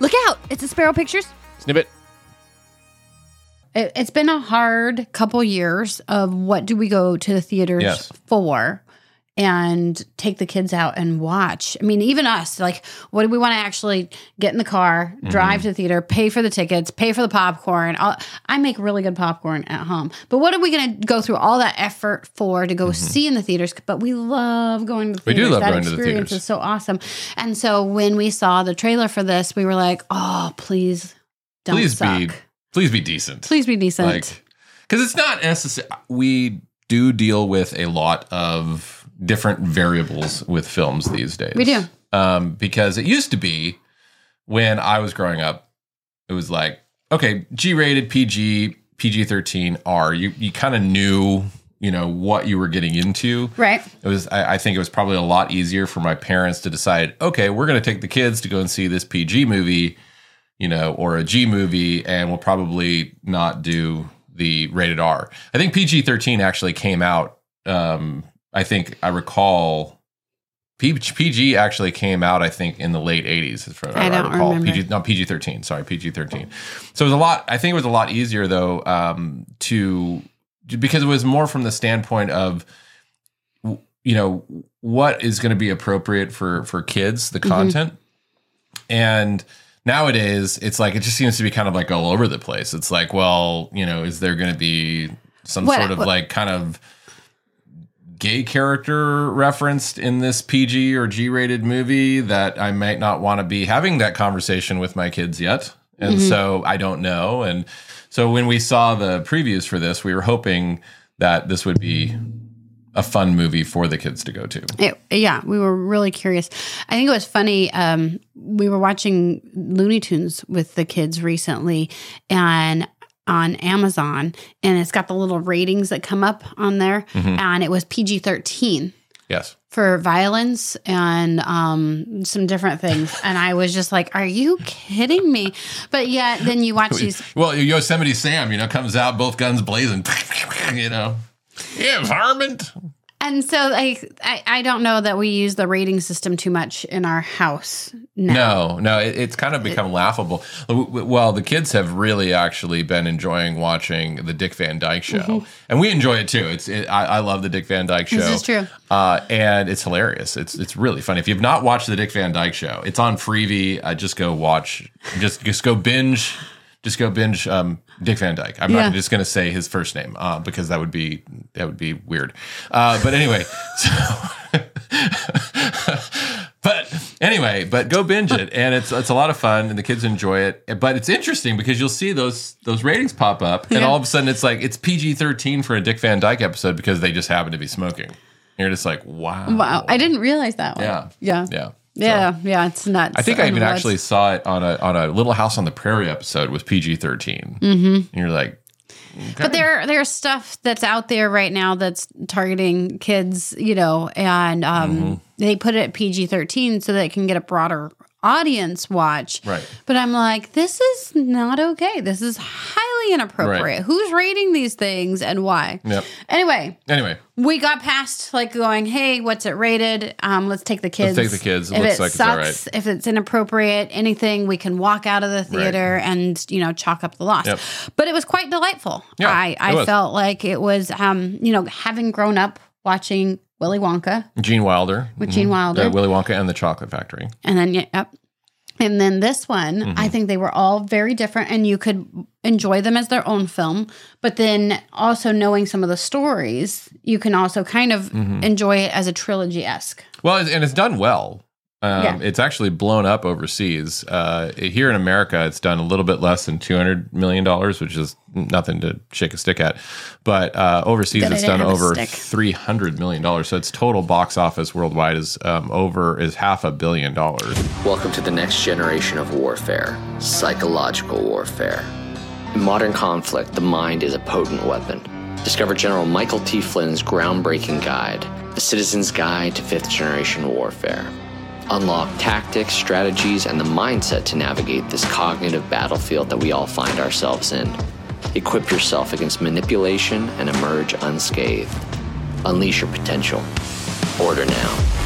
Look out! It's a Spero Pictures. Snippet. It, it's been a hard couple years of what do we go to the theaters Yes. for and take the kids out and watch. I mean, even us, like, what do we want to actually get in the car, Mm-hmm. drive to the theater, pay for the tickets, pay for the popcorn? I'll, I make really good popcorn at home. But what are we going to go through all that effort for to go see in the theaters? But we love going to the Mm-hmm. We do love that going to the experience theaters. is so awesome. And so when we saw the trailer for this, we were like, oh, please don't Please suck. be please be decent. Please be decent. like because it's not necessary we do deal with a lot of different variables with films these days We do. um, because it used to be when i was growing up it was like okay g-rated pg pg-13 r you, you kind of knew you know what you were getting into right. it was I, I think it was probably a lot easier for my parents to decide okay we're going to take the kids to go and see this pg movie you know or a g movie and we'll probably not do the rated r i think pg-13 actually came out um i think i recall PG actually came out, I think, in the late '80s. As far as I don't remember. PG, no, PG-13. Sorry, PG-13. So it was a lot. I think it was a lot easier though um, to because it was more from the standpoint of you know what is going to be appropriate for for kids the content and nowadays it's like it just seems to be kind of like all over the place it's like well you know is there going to be some What- sort of what- like kind of gay character referenced in this PG or G rated movie that I might not want to be having that conversation with my kids yet. And Mm-hmm. so I don't know. And so when we saw the previews for this, we were hoping that this would be a fun movie for the kids to go to. It, yeah, we were really curious. I think it was funny. Um, we were watching Looney Tunes with the kids recently, and on Amazon, and it's got the little ratings that come up on there, Mm-hmm. and it was PG thirteen Yes. for violence and um, some different things. And I was just like, "Are you kidding me?" But yet, then you watch these. Well, Yosemite Sam, you know, comes out, both guns blazing, you know. Yeah, varmint. And so, like, I, I don't know that we use the rating system too much in our house now. No, no, it, it's kind of become laughable. W- w- Well, the kids have really actually been enjoying watching the Dick Van Dyke Show, and we enjoy it too. It's it, I, I love the Dick Van Dyke Show. This is true. uh, and it's hilarious. It's it's really funny. If you've not watched the Dick Van Dyke Show, it's on Freevee. Uh, just go watch. Just just go binge. Just go binge um, Dick Van Dyke. I'm Yeah. not just going to say his first name uh, because that would be that would be weird. Uh, but anyway, so but anyway, but go binge it, and it's it's a lot of fun, and the kids enjoy it. But it's interesting because you'll see those those ratings pop up, and Yeah. all of a sudden it's like it's PG thirteen for a Dick Van Dyke episode because they just happen to be smoking. And you're just like, wow, Wow, I didn't realize that one. Yeah. yeah, yeah, So, yeah, yeah. It's nuts. I think I even what's- actually saw it on a on a Little House on the Prairie episode with PG 13 mm-hmm. And you're like, But there, there's stuff that's out there right now that's targeting kids, you know, and um, Mm-hmm. they put it at PG-13 so that it can get a broader audience watch. Right. But I'm like, this is not okay. This is highly inappropriate. Right. Who's rating these things and why? Yep. Anyway, anyway, we got past like going, hey, what's it rated? Um, let's take the kids. take the kids. It if looks it like it's all sucks, if it's inappropriate, anything, we can walk out of the theater and you know chalk up the loss. Yep. But it was quite delightful. Yeah, I, I felt like it was, um, you know, having grown up watching Willy Wonka Gene Wilder with Gene Wilder, uh, Willy Wonka and the Chocolate Factory. and then yep. And then this one, Mm-hmm. I think they were all very different, and you could enjoy them as their own film. But then also knowing some of the stories, you can also kind of Mm-hmm. enjoy it as a trilogy esque. Well, and it's done well. Um, Yeah. It's actually blown up overseas. Uh, here in America, it's done a little bit less than two hundred million dollars, which is nothing to shake a stick at. But uh, overseas, Good it's done over three hundred million dollars. So its total box office worldwide is um, over is half a billion dollars. Welcome to the next generation of warfare psychological warfare. In modern conflict, the mind is a potent weapon. Discover General Michael T. Flynn's groundbreaking guide, The Citizen's Guide to Fifth Generation Warfare. Unlock tactics, strategies, and the mindset to navigate this cognitive battlefield that we all find ourselves in. Equip yourself against manipulation and emerge unscathed. Unleash your potential. Order now.